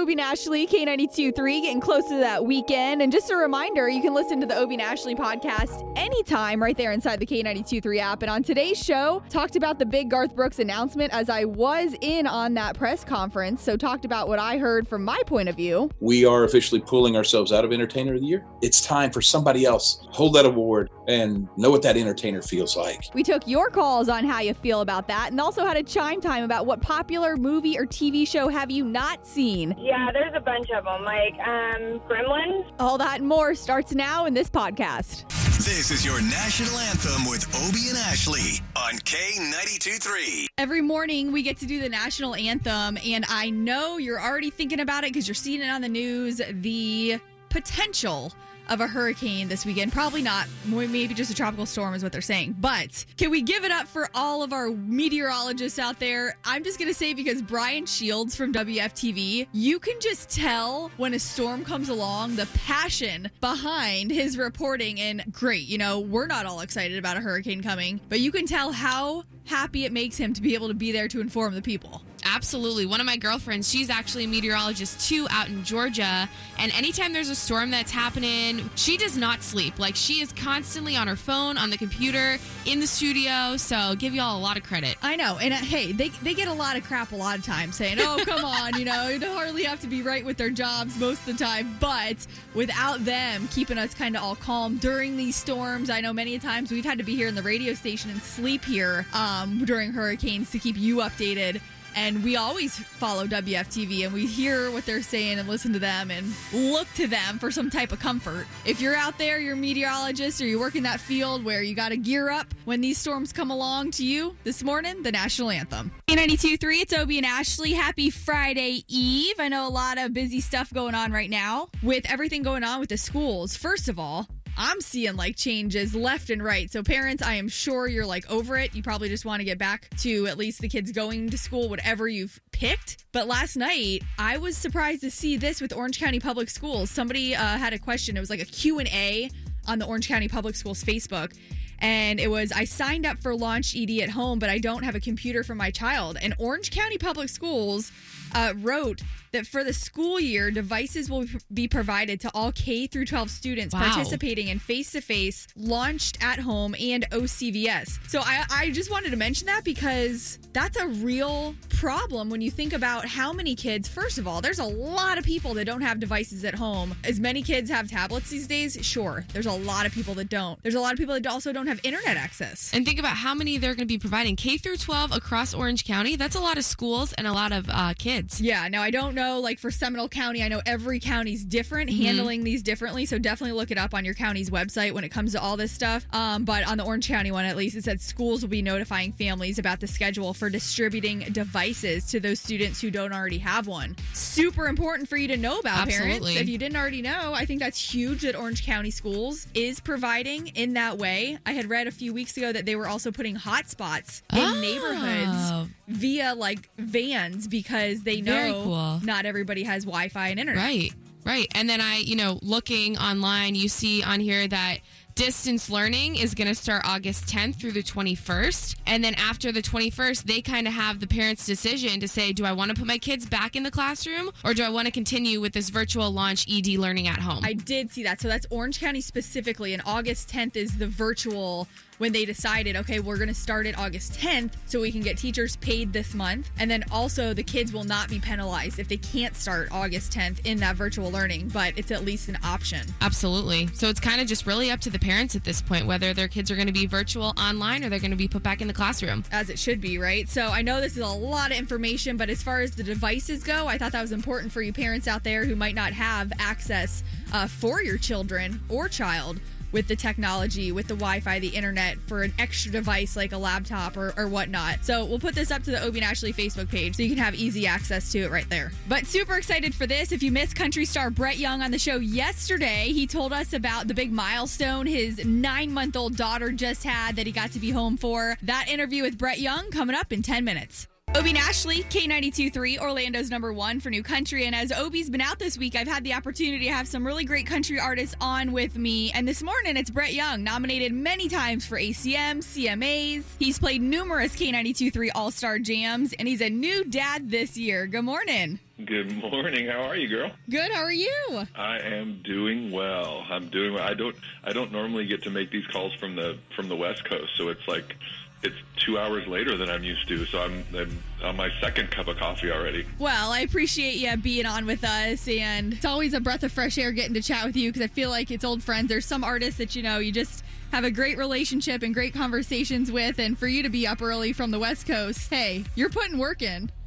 Obie and Ashley, K92.3, getting close to that weekend. And just a reminder, you can listen to the Obie and Ashley podcast anytime right there inside the K92.3 app. And on today's show, talked about the big Garth Brooks announcement as I was in on that press conference. So talked about what I heard from my point of view. We are officially pulling ourselves out of Entertainer of the Year. It's time for somebody else hold that award and know what that entertainer feels like. We took your calls on how you feel about that and also had a chime time about what popular movie or TV show have you not seen. Yeah, there's a bunch of them, like um, Gremlins. All that and more starts now in this podcast. This is your national anthem with Obie and Ashley on K92.3. Every morning we get to do the national anthem, and I know you're already thinking about it because you're seeing it on the news. The potential of a hurricane this weekend. Probably not. Maybe just a tropical storm is what they're saying. But can we give it up for all of our meteorologists out there? I'm just going to say because Brian Shields from WFTV, you can just tell when a storm comes along the passion behind his reporting. And great, you know, we're not all excited about a hurricane coming, but you can tell how happy it makes him to be able to be there to inform the people. Absolutely. One of my girlfriends, she's actually a meteorologist too out in Georgia. And anytime there's a storm that's happening, she does not sleep. Like she is constantly on her phone, on the computer, in the studio. So give y'all a lot of credit. I know. And uh, hey, they, they get a lot of crap a lot of times saying, oh, come on, you know, you hardly have to be right with their jobs most of the time. But without them keeping us kind of all calm during these storms, I know many times we've had to be here in the radio station and sleep here um, during hurricanes to keep you updated and we always follow WFTV and we hear what they're saying and listen to them and look to them for some type of comfort. If you're out there, you're a meteorologist or you work in that field where you got to gear up when these storms come along to you this morning, the national anthem. K92.3, it's Obie and Ashley. Happy Friday Eve. I know a lot of busy stuff going on right now with everything going on with the schools. First of all, I'm seeing like changes left and right. So, parents, I am sure you're like over it. You probably just want to get back to at least the kids going to school, whatever you've picked. But last night, I was surprised to see this with Orange County Public Schools. Somebody uh, had a question. It was like a Q&A on the Orange County Public Schools Facebook. And it was, I signed up for Launch ED at home, but I don't have a computer for my child. And Orange County Public Schools uh, wrote that for the school year, devices will be provided to all K through 12 students Wow. participating in face to face, launched at home, and OCVS. So I, I just wanted to mention that because that's a real problem when you think about how many kids, first of all, there's a lot of people that don't have devices at home. As many kids have tablets these days, sure. There's a lot of people that don't. There's a lot of people that also don't have internet access. And think about how many they're going to be providing K through 12 across Orange County. That's a lot of schools and a lot of uh, kids. Yeah, now I don't know, like for Seminole County, I know every county's different, handling these differently. So definitely look it up on your county's website when it comes to all this stuff. Um, but on the Orange County one, at least, it said schools will be notifying families about the schedule for distributing devices to those students who don't already have one. Super important for you to know about, parents. If you didn't already know, I think that's huge that Orange County Schools is providing in that way. I had read a few weeks ago that they were also putting hotspots in Oh. neighborhoods via like vans because they know cool. Not everybody has Wi-Fi and internet. Right, right. And then I, you know, looking online, you see on here that distance learning is going to start August 10th through the 21st. And then after the 21st, they kind of have the parents' decision to say, do I want to put my kids back in the classroom or do I want to continue with this virtual launch ED learning at home? I did see that. So that's Orange County specifically, and August 10th is the virtual when they decided, okay, we're going to start it August 10th so we can get teachers paid this month. And then also the kids will not be penalized if they can't start August 10th in that virtual learning, but it's at least an option. Absolutely. So it's kind of just really up to the parents at this point whether their kids are going to be virtual online or they're going to be put back in the classroom. as it should be, right? So I know this is a lot of information, but as far as the devices go, I thought that was important for you parents out there who might not have access uh, for your children or child with the technology, with the Wi Fi, the internet for an extra device like a laptop or, or whatnot. So we'll put this up to the Obie and Ashley Facebook page so you can have easy access to it right there. But super excited for this. If you missed country star Brett Young on the show yesterday, he told us about the big milestone his nine month old daughter just had that he got to be home for. That interview with Brett Young coming up in 10 minutes. Obie and Ashley, K92.3, Orlando's number one for new country. And as Obie's been out this week, I've had the opportunity to have some really great country artists on with me. And this morning, it's Brett Young, nominated many times for ACM, CMAs. He's played numerous K92.3 All Star Jams, and he's a new dad this year. Good morning. Good morning. How are you, girl? Good. How are you? I am doing well. I'm doing well. I don't I don't normally get to make these calls from the from the West Coast, so it's like it's two hours later than I'm used to. So I'm, I'm on my second cup of coffee already. Well, I appreciate you being on with us, and it's always a breath of fresh air getting to chat with you because I feel like it's old friends. There's some artists that you know you just have a great relationship and great conversations with, and for you to be up early from the West Coast, hey, you're putting work in.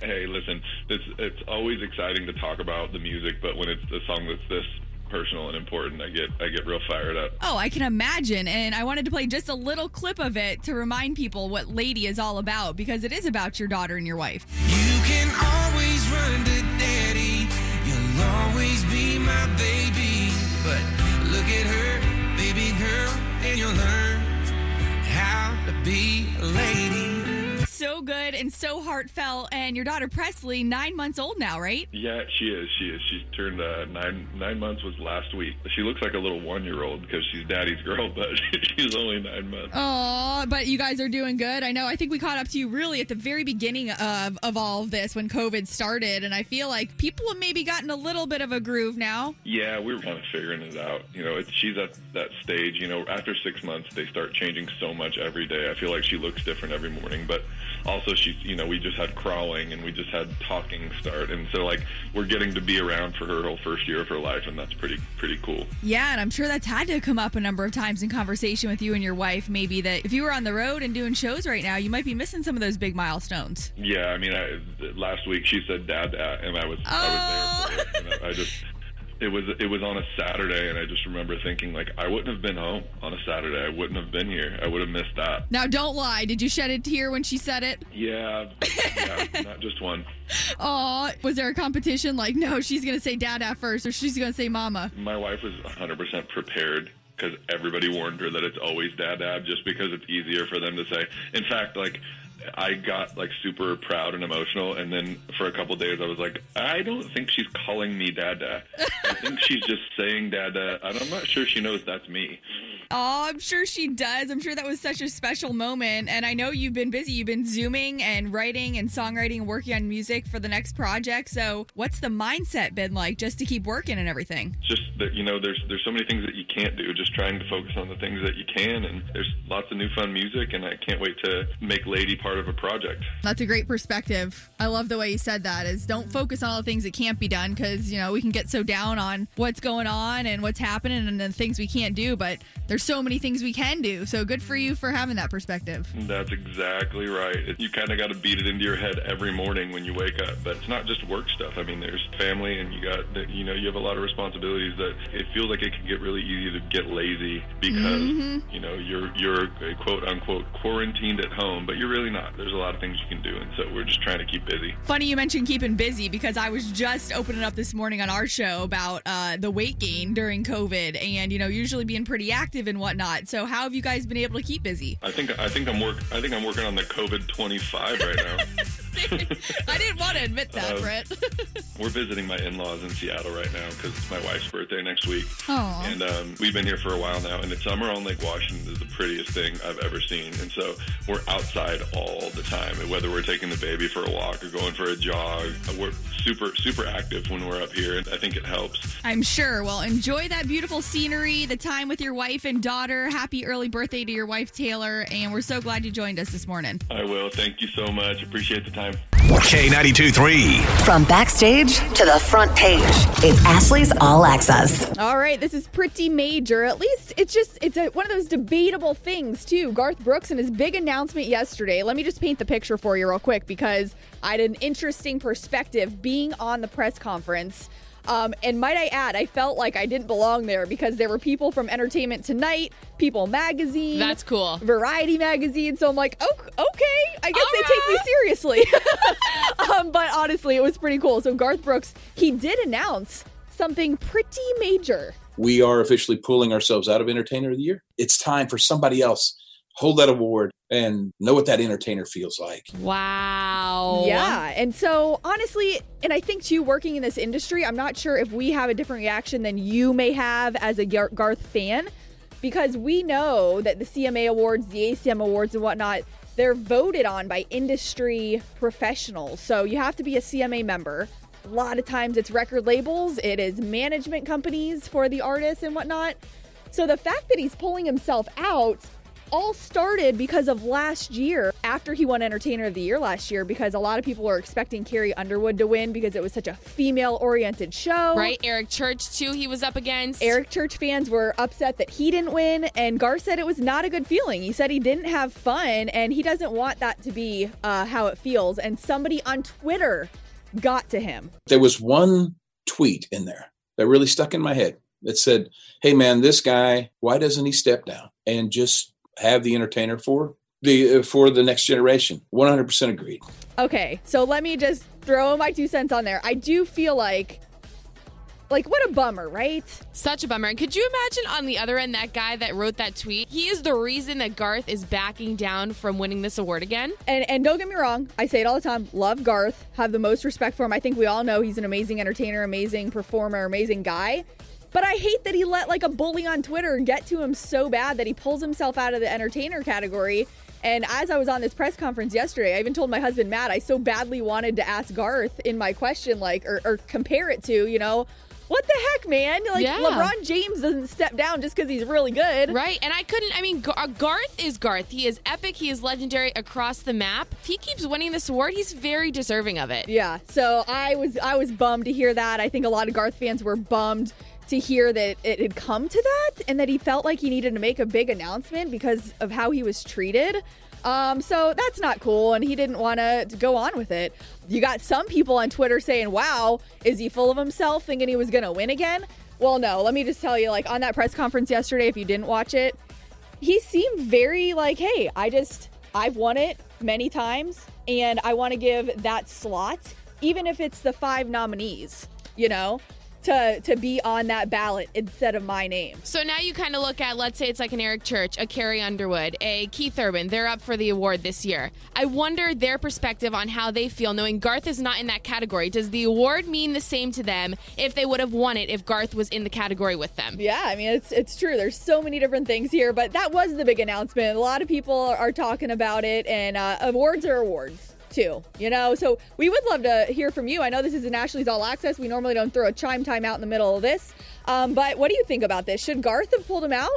hey, listen, it's it's always exciting to talk about the music, but when it's a song that's this personal and important, I get I get real fired up. Oh, I can imagine. And I wanted to play just a little clip of it to remind people what Lady is all about because it is about your daughter and your wife. You can always run to daddy. You'll always be my baby. But look at her, baby girl, and you'll learn how to be a lady so good and so heartfelt. And your daughter Presley, nine months old now, right? Yeah, she is. She is. She's turned uh, nine. Nine months was last week. She looks like a little one year old because she's daddy's girl, but she's only nine months. Oh, but you guys are doing good. I know. I think we caught up to you really at the very beginning of of all of this when COVID started, and I feel like people have maybe gotten a little bit of a groove now. Yeah, we were kind of figuring it out. You know, she's at that stage. You know, after six months, they start changing so much every day. I feel like she looks different every morning, but also she's you know we just had crawling and we just had talking start. And so like we're getting to be around for her whole first year of her life and that's pretty pretty cool. Yeah and i'm sure that's had to come up a number of times in conversation with you and your wife maybe that if you were on the road and doing shows right now you might be missing some of those big milestones. Yeah i mean I, last week she said dad, dad and i was oh. i was there for it. And I just it was it was on a Saturday, and I just remember thinking like I wouldn't have been home on a Saturday. I wouldn't have been here. I would have missed that. Now, don't lie. Did you shed a tear when she said it? Yeah, yeah, not just one. Oh, was there a competition? Like, no, she's gonna say dad at first, or she's gonna say mama. My wife was 100% prepared because everybody warned her that it's always dad dad just because it's easier for them to say. In fact, like I got like super proud and emotional, and then for a couple days I was like, I don't think she's calling me Dada. I think she's just saying Dada, and I'm not sure she knows that's me. Oh, I'm sure she does. I'm sure that was such a special moment. And I know you've been busy. You've been zooming and writing and songwriting and working on music for the next project. So, what's the mindset been like just to keep working and everything? Just that you know, there's there's so many things that you can't do. Just trying to focus on the things that you can, and there's lots of new fun music, and I can't wait to make Lady part of a project. That's a great perspective. I love the way you said that. Is don't focus on all the things that can't be done because you know we can get so down on what's going on and what's happening and the things we can't do, but there's so many things we can do. So good for you for having that perspective. That's exactly right. You kind of got to beat it into your head every morning when you wake up. But it's not just work stuff. I mean, there's family, and you got that, you know you have a lot of responsibilities that it feels like it can get really easy to get lazy because mm-hmm. you know you're you're quote unquote quarantined at home, but you're really not. There's a lot of things you can do, and so we're just trying to keep busy. Funny you mentioned keeping busy because I was just opening up this morning on our show about uh, the weight gain during COVID, and you know usually being pretty active and whatnot whatnot. So how have you guys been able to keep busy? I think I think I'm work I think I'm working on the COVID 25 right now. I didn't want to admit that, uh, Brett. we're visiting my in-laws in Seattle right now because it's my wife's birthday next week. Aww. And um, we've been here for a while now, and it's summer on Lake Washington is the prettiest thing I've ever seen. And so we're outside all the time, and whether we're taking the baby for a walk or going for a jog, we're super super active when we're up here, and I think it helps. I'm sure. Well, enjoy that beautiful scenery, the time with your wife and daughter. Happy early birthday to your wife Taylor, and we're so glad you joined us this morning. I will. Thank you so much. Appreciate the time time. K92 3. From backstage to the front page, it's Ashley's All Access. All right, this is pretty major. At least it's just, it's a, one of those debatable things, too. Garth Brooks and his big announcement yesterday. Let me just paint the picture for you real quick because I had an interesting perspective being on the press conference. Um, and might I add, I felt like I didn't belong there because there were people from Entertainment Tonight, People Magazine. That's cool. Variety Magazine. So I'm like, oh, okay, I guess All they right. take me seriously. um, but honestly, it was pretty cool. So Garth Brooks, he did announce something pretty major. We are officially pulling ourselves out of Entertainer of the Year. It's time for somebody else hold that award and know what that entertainer feels like. Wow. Yeah. And so, honestly, and I think too, working in this industry, I'm not sure if we have a different reaction than you may have as a Garth fan, because we know that the CMA Awards, the ACM Awards, and whatnot, they're voted on by industry professionals. So you have to be a CMA member A lot of times it's record labels, it is management companies for the artists and whatnot. So the fact that he's pulling himself out all started because of last year after he won Entertainer of the Year last year because a lot of people were expecting Carrie Underwood to win because it was such a female oriented show. Right? Eric Church, too, he was up against. Eric Church fans were upset that he didn't win, and Garth said it was not a good feeling. He said he didn't have fun, and he doesn't want that to be uh, how it feels. And somebody on Twitter got to him. There was one tweet in there that really stuck in my head that said, Hey, man, this guy, why doesn't he step down and just have the entertainer for the uh, for the next generation 100% agreed Okay, so let me just throw my two cents on there. I do feel like, like, what a bummer, right? Such a bummer. And could you imagine on the other end that guy that wrote that tweet? He is the reason that Garth is backing down from winning this award again. And and don't get me wrong, I say it all the time. Love Garth, have the most respect for him. I think we all know he's an amazing entertainer, amazing performer, amazing guy. But I hate that he let like a bully on Twitter get to him so bad that he pulls himself out of the entertainer category. And as I was on this press conference yesterday, I even told my husband Matt I so badly wanted to ask Garth in my question, like, or, or compare it to, you know, what the heck, man? Like Yeah. LeBron James doesn't step down just because he's really good. Right, and I couldn't. I mean, Gar- uh, Garth is Garth. He is epic. He is legendary across the map. If he keeps winning this award, he's very deserving of it. Yeah. So I was I was bummed to hear that. I think a lot of Garth fans were bummed to hear that it had come to that and that he felt like he needed to make a big announcement because of how he was treated. Um, so that's not cool, and he didn't want to go on with it. You got some people on Twitter saying, "Wow, is he full of himself, thinking he was going to win again?" Well, no. Let me just tell you, like on that press conference yesterday, if you didn't watch it, he seemed very like, hey, I just, I've won it many times and I want to give that slot, even if it's the five nominees, you know, to, to be on that ballot instead of my name. So now you kind of look at, let's say it's like an Eric Church, a Carrie Underwood, a Keith Urban. They're up for the award this year. I wonder their perspective on how they feel knowing Garth is not in that category. Does the award mean the same to them if they would have won it if Garth was in the category with them? Yeah, I mean it's it's true. There's so many different things here, but that was the big announcement. A lot of people are talking about it, and uh, awards are awards too. You know, so we would love to hear from you. I know this is an Ashley's All Access. We normally don't throw a chime time out in the middle of this, um, but what do you think about this? Should Garth have pulled him out?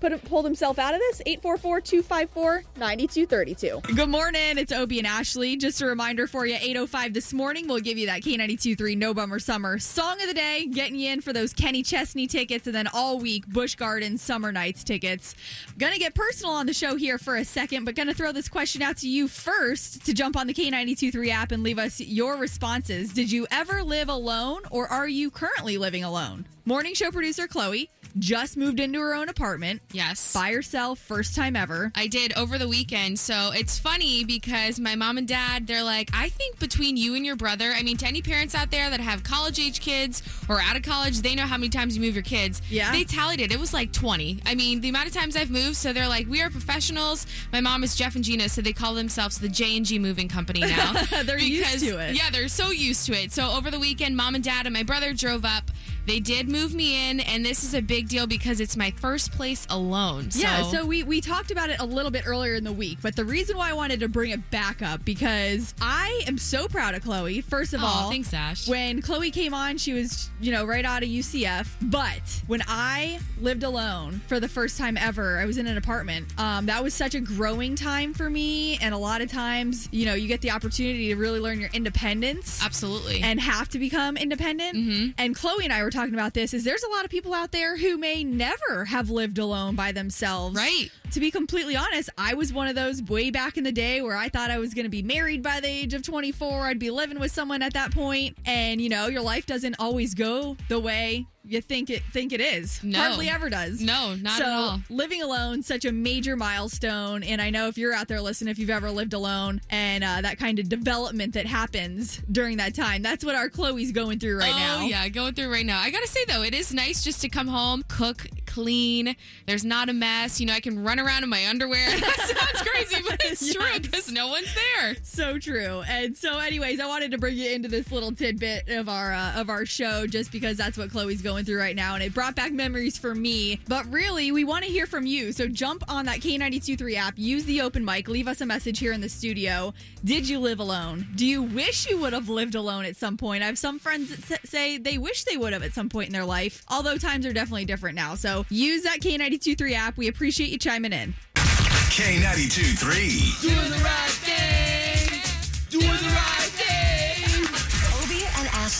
Put pulled himself out of this? 844-254-9232. Good morning. It's Obie and Ashley. Just a reminder for you 805 this morning. We'll give you that K92 3 No Bummer Summer song of the day, getting you in for those Kenny Chesney tickets, and then all week Busch Gardens Summer Nights tickets. Gonna get personal on the show here for a second, but gonna throw this question out to you first to jump on the K92 3 app and leave us your responses. Did you ever live alone, or are you currently living alone? Morning show producer Chloe just moved into her own apartment Yes. by herself, first time ever. I did over the weekend. So it's funny because my mom and dad, they're like, I think between you and your brother, I mean, to any parents out there that have college age kids or out of college, they know how many times you move your kids. Yeah. They tallied it. It was like 20. I mean, the amount of times I've moved. So they're like, we are professionals. My mom is Jeff and Gina. So they call themselves the J&G Moving Company now. They're used to it. Yeah, they're so used to it. So over the weekend, mom and dad and my brother drove up. They did move me in, and this is a big deal because it's my first place alone. So, Yeah, so we we talked about it a little bit earlier in the week, but the reason why I wanted to bring it back up because I am so proud of Chloe. First of Aw, all, thanks, Ash. When Chloe came on, she was you know right out of UCF, but when I lived alone for the first time ever, I was in an apartment. Um, that was such a growing time for me, and a lot of times, you know, you get the opportunity to really learn your independence Absolutely. and have to become independent. Mm-hmm. And Chloe and I were talking about this is there's a lot of people out there who may never have lived alone by themselves. Right. To be completely honest, I was one of those way back in the day where I thought I was going to be married by the age of 24. I'd be living with someone at that point, and you know, your life doesn't always go the way you think it think it is. No. Hardly ever does. No, not so, at all. living alone such a major milestone and i know if you're out there listening if you've ever lived alone and uh, that kind of development that happens during that time that's what our chloe's going through right oh, now yeah, going through right now. I gotta say though, it is nice just to come home, cook, clean. There's not a mess. You know, I can run around in my underwear. that sounds crazy, but it's true because no one's there. So true. And so, anyways, I wanted to bring you into this little tidbit of our uh, of our show just because that's what Chloe's going through right now, and it brought back memories for me. But really, we want to hear from you. So jump on that K923 app, use the open mic, leave us a message here in the studio. Did you live alone? Do you wish you would have lived alone at some point? I have some friends that say they wish they would have at some point in their life. Although times are definitely different now. So use that K923 app. We appreciate you chiming in. K92 3. Doing the right thing.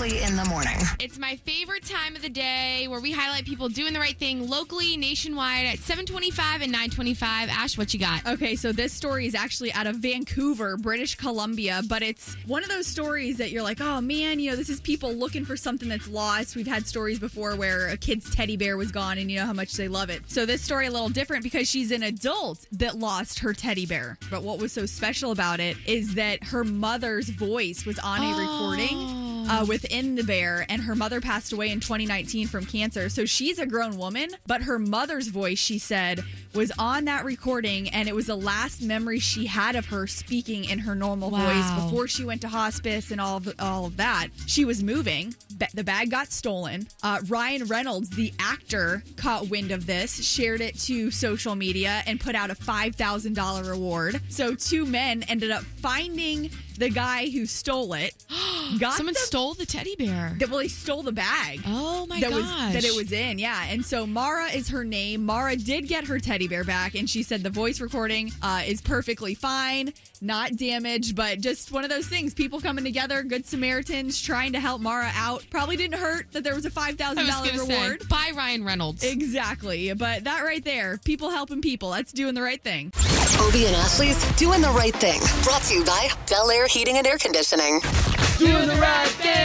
Ashley in the morning. It's my favorite time of the day where we highlight people doing the right thing locally, nationwide at 725 and 925. Ash, what you got? Okay, so this story is actually out of Vancouver, British Columbia, but it's one of those stories that you're like, oh man, you know, this is people looking for something that's lost. We've had stories before where a kid's teddy bear was gone and you know how much they love it. So this story a little different because she's an adult that lost her teddy bear. But what was so special about it is that her mother's voice was on a recording oh. Uh, within the bear, and her mother passed away in 2019 from cancer. So she's a grown woman, but her mother's voice, she said, was on that recording, and it was the last memory she had of her speaking in her normal Wow. voice before she went to hospice and all of all of that. She was moving. The bag got stolen. Uh, Ryan Reynolds, the actor, caught wind of this, shared it to social media, and put out a five thousand dollar reward. So two men ended up finding the guy who stole it. Got Someone the- stole the teddy bear. that well, he stole the bag. Oh my that gosh. was that it was in, yeah. And so Mara is her name. Mara did get her teddy bear back, and she said the voice recording uh, is perfectly fine, not damaged, but just one of those things. People coming together, good Samaritans trying to help Mara out. Probably didn't hurt that there was a five thousand dollar thousand was dollar going to say, reward. by Ryan Reynolds. Exactly, but that right there, people helping people. That's doing the right thing. Obie and Ashley's Doing the Right Thing. Brought to you by Bel Air Heating and Air Conditioning. Doing the right thing.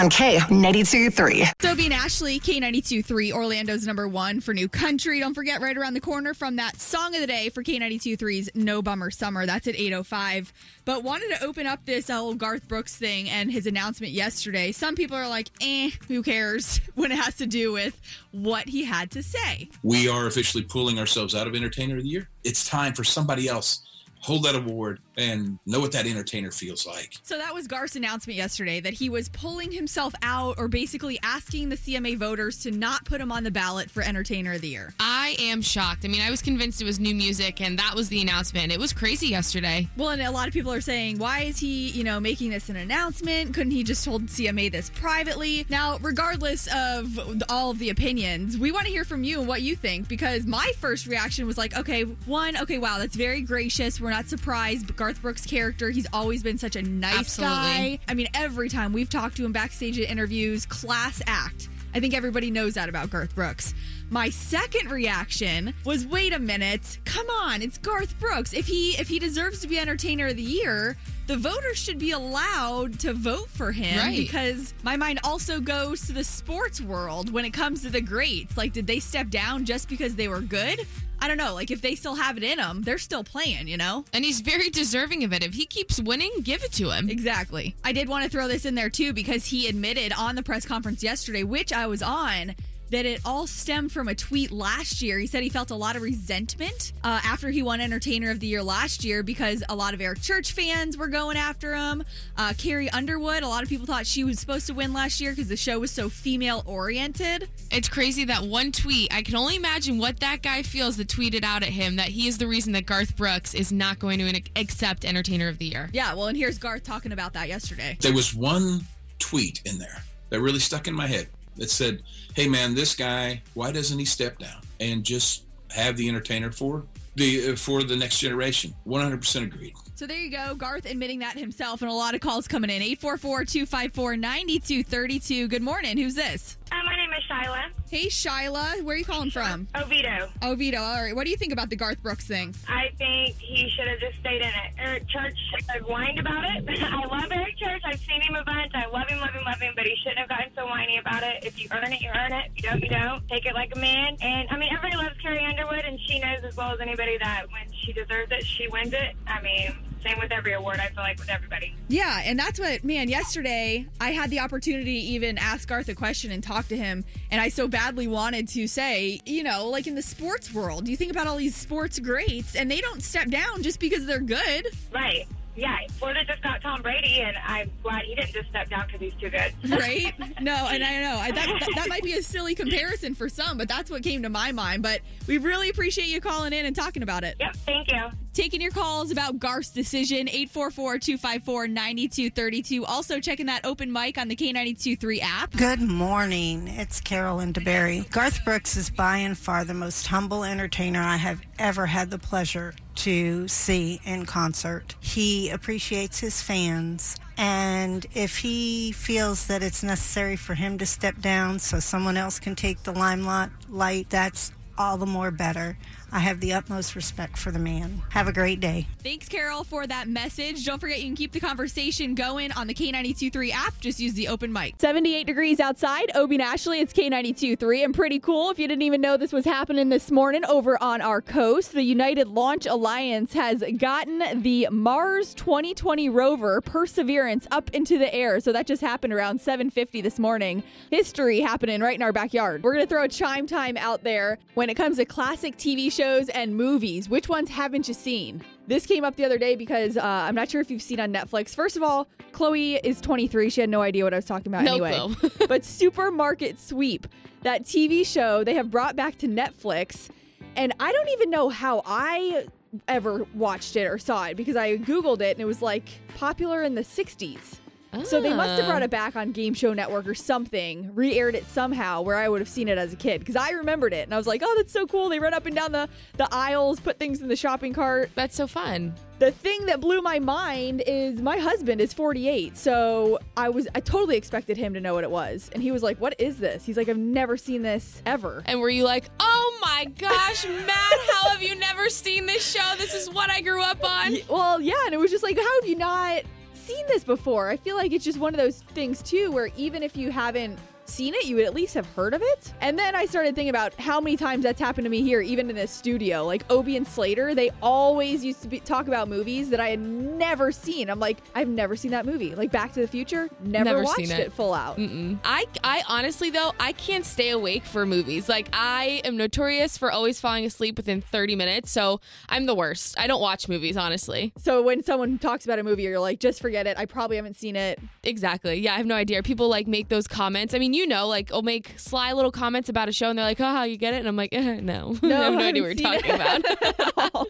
On K92 3. Sophie and Ashley, K92.3, Orlando's number one for new country. Don't forget, right around the corner from that song of the day for K92.3's No Bummer Summer. That's at 8.05. But wanted to open up this whole Garth Brooks thing and his announcement yesterday. Some people are like, eh, who cares when it has to do with what he had to say. We are officially pulling ourselves out of Entertainer of the Year. It's time for somebody else. Hold that award and know what that entertainer feels like. So that was Garth's announcement yesterday that he was pulling himself out or basically asking the CMA voters to not put him on the ballot for Entertainer of the Year. I am shocked. I mean, I was convinced it was new music, and that was the announcement. It was crazy yesterday. Well, and a lot of people are saying, why is he, you know, making this an announcement? Couldn't he just told CMA this privately? Now, regardless of all of the opinions, we want to hear from you and what you think because my first reaction was like, okay, one, okay, wow, that's very gracious. We're not surprised. But Garth Brooks' character, he's always been such a nice Absolutely. guy. I mean, every time we've talked to him backstage at interviews, class act. I think everybody knows that about Garth Brooks. My second reaction was, wait a minute, come on, it's Garth Brooks. If he if he deserves to be entertainer of the year, the voters should be allowed to vote for him Right. because my mind also goes to the sports world when it comes to the greats. Like, did they step down just because they were good? I don't know. Like, if they still have it in them, they're still playing, you know? And he's very deserving of it. If he keeps winning, give it to him. Exactly. I did want to throw this in there too because he admitted on the press conference yesterday, which I was on, that it all stemmed from a tweet last year. He said he felt a lot of resentment uh, after he won Entertainer of the Year last year because a lot of Eric Church fans were going after him. Uh, Carrie Underwood, a lot of people thought she was supposed to win last year because the show was so female oriented. It's crazy that one tweet, I can only imagine what that guy feels that tweeted out at him that he is the reason that Garth Brooks is not going to accept Entertainer of the Year. Yeah, well, and here's Garth talking about that yesterday. There was one tweet in there that really stuck in my head that said, Hey man, this guy, why doesn't he step down and just have the entertainer for the for the next generation? 100% agreed. So there you go. Garth admitting that himself, and a lot of calls coming in. 844 254 9232. Good morning. Who's this? Uh, Shyla. Hey, Shyla. Where are you calling from? Oviedo. Oviedo. All right. What do you think about the Garth Brooks thing? I think he should have just stayed in it. Eric Church has whined about it. I love Eric Church. I've seen him a bunch. I love him, love him, love him, but he shouldn't have gotten so whiny about it. If you earn it, you earn it. If you don't, you don't. Take it like a man. And, I mean, everybody loves Carrie Underwood, and she knows as well as anybody that when she deserves it, she wins it. I mean, Same with every award, I feel like, with everybody. Yeah, and that's what, man, yesterday I had the opportunity to even ask Garth a question and talk to him. And I so badly wanted to say, you know, like in the sports world, you think about all these sports greats and they don't step down just because they're good. Right. Yeah, Florida just got Tom Brady, and I'm glad he didn't just step down because he's too good. Right? No, and I know I, that, that that might be a silly comparison for some, but that's what came to my mind. But we really appreciate you calling in and talking about it. Yep, thank you. Taking your calls about Garth's decision, 844-254-9232. Also checking that open mic on the K92.3 app. Good morning. It's Carolyn DeBerry. Garth Brooks is by and far the most humble entertainer I have ever had the pleasure to see in concert. He appreciates his fans. And if he feels that it's necessary for him to step down so someone else can take the limelight, light, that's all the more better. I have the utmost respect for the man. Have a great day. Thanks, Carol, for that message. Don't forget you can keep the conversation going on the K92.3 app. Just use the open mic. 78 degrees outside. Obie and Ashley, it's K92.3 and pretty cool. If you didn't even know this was happening this morning over on our coast, the United Launch Alliance has gotten the Mars 2020 rover Perseverance up into the air. So that just happened around 7:50 this morning. History happening right in our backyard. We're going to throw a chime time out there when it comes to classic TV shows and movies. Which ones haven't you seen? This came up the other day because uh, I'm not sure if you've seen on Netflix. First of all, Chloe is 23. She had no idea what I was talking about No anyway. but Supermarket Sweep, that TV show they have brought back to Netflix, and I don't even know how I ever watched it or saw it because I googled it and it was like popular in the 60s. So they must have brought Ah. it back on Game Show Network or something, re-aired it somehow where I would have seen it as a kid because I remembered it and I was like, "Oh, that's so cool." They run up and down the the aisles, put things in the shopping cart. That's so fun. The thing that blew my mind is my husband is 48, so I was I totally expected him to know what it was, and he was like, "What is this?" He's like, "I've never seen this ever." And were you like, oh my gosh, Matt, how have you never seen this show? This is what I grew up on. Well, yeah, and it was just like, how have you not seen this before? I feel like it's just one of those things too, where even if you haven't seen it, you would at least have heard of it. And then I started thinking about how many times that's happened to me here, even in this studio. Like Obie and Slater, they always used to be, talk about movies that I had never seen. I'm like, I've never seen that movie. Like Back to the Future, never, Never watched it. it. full out. Mm-mm. I, I honestly though I can't stay awake for movies. Like I am notorious for always falling asleep within 30 minutes, so I'm the worst. I don't watch movies honestly. So when someone talks about a movie, you're like, just forget it. I probably haven't seen it. Exactly. Yeah, I have no idea. People like make those comments. I mean, you know, like I'll make sly little comments about a show, and they're like, "Oh, you get it?" And I'm like, eh, "No, I have no idea what you're talking seen about." it at all.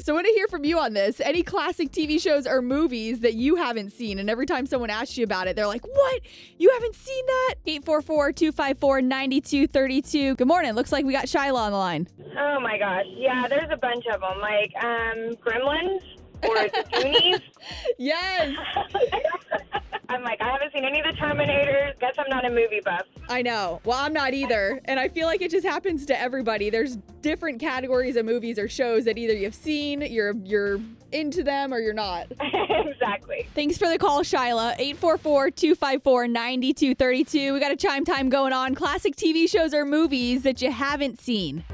so I want to hear from you on this. Any classic TV shows or movies that you haven't seen? And every time someone asks you about it, they're like, "What? You haven't seen that?" 844-254-9232. Good morning. Looks like we got Shyla on the line. Oh my gosh, yeah, there's a bunch of them, like um, Gremlins or the Goonies. Yes. I'm like, I haven't seen any of the Terminators. Guess I'm not a movie buff. I know. Well, I'm not either. And I feel like it just happens to everybody. There's different categories of movies or shows that either you've seen, you're you're into them or you're not. exactly. Thanks for the call, Shyla. 844-254-9232. We got a chime time going on. Classic TV shows or movies that you haven't seen.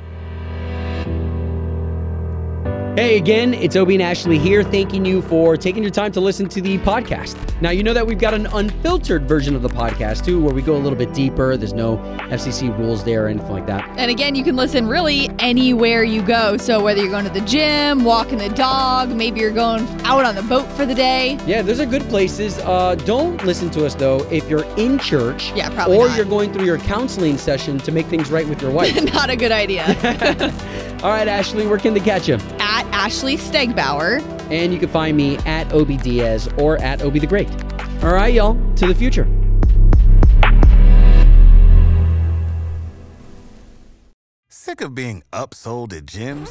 Hey again, it's Obie and Ashley here, thanking you for taking your time to listen to the podcast. Now, you know that we've got an unfiltered version of the podcast too, where we go a little bit deeper. There's no FCC rules there or anything like that. And again, you can listen really anywhere you go. So whether you're going to the gym, walking the dog, maybe you're going out on the boat for the day. Yeah, those are good places. Uh, don't listen to us though if you're in church. Yeah, probably Or not. you're going through your counseling session to make things right with your wife. Not a good idea. All right, Ashley, where can they catch you? At Ashley Stegbauer. And you can find me at Obie Diaz or at Obie the Great. All right, y'all, to the future. Sick of being upsold at gyms?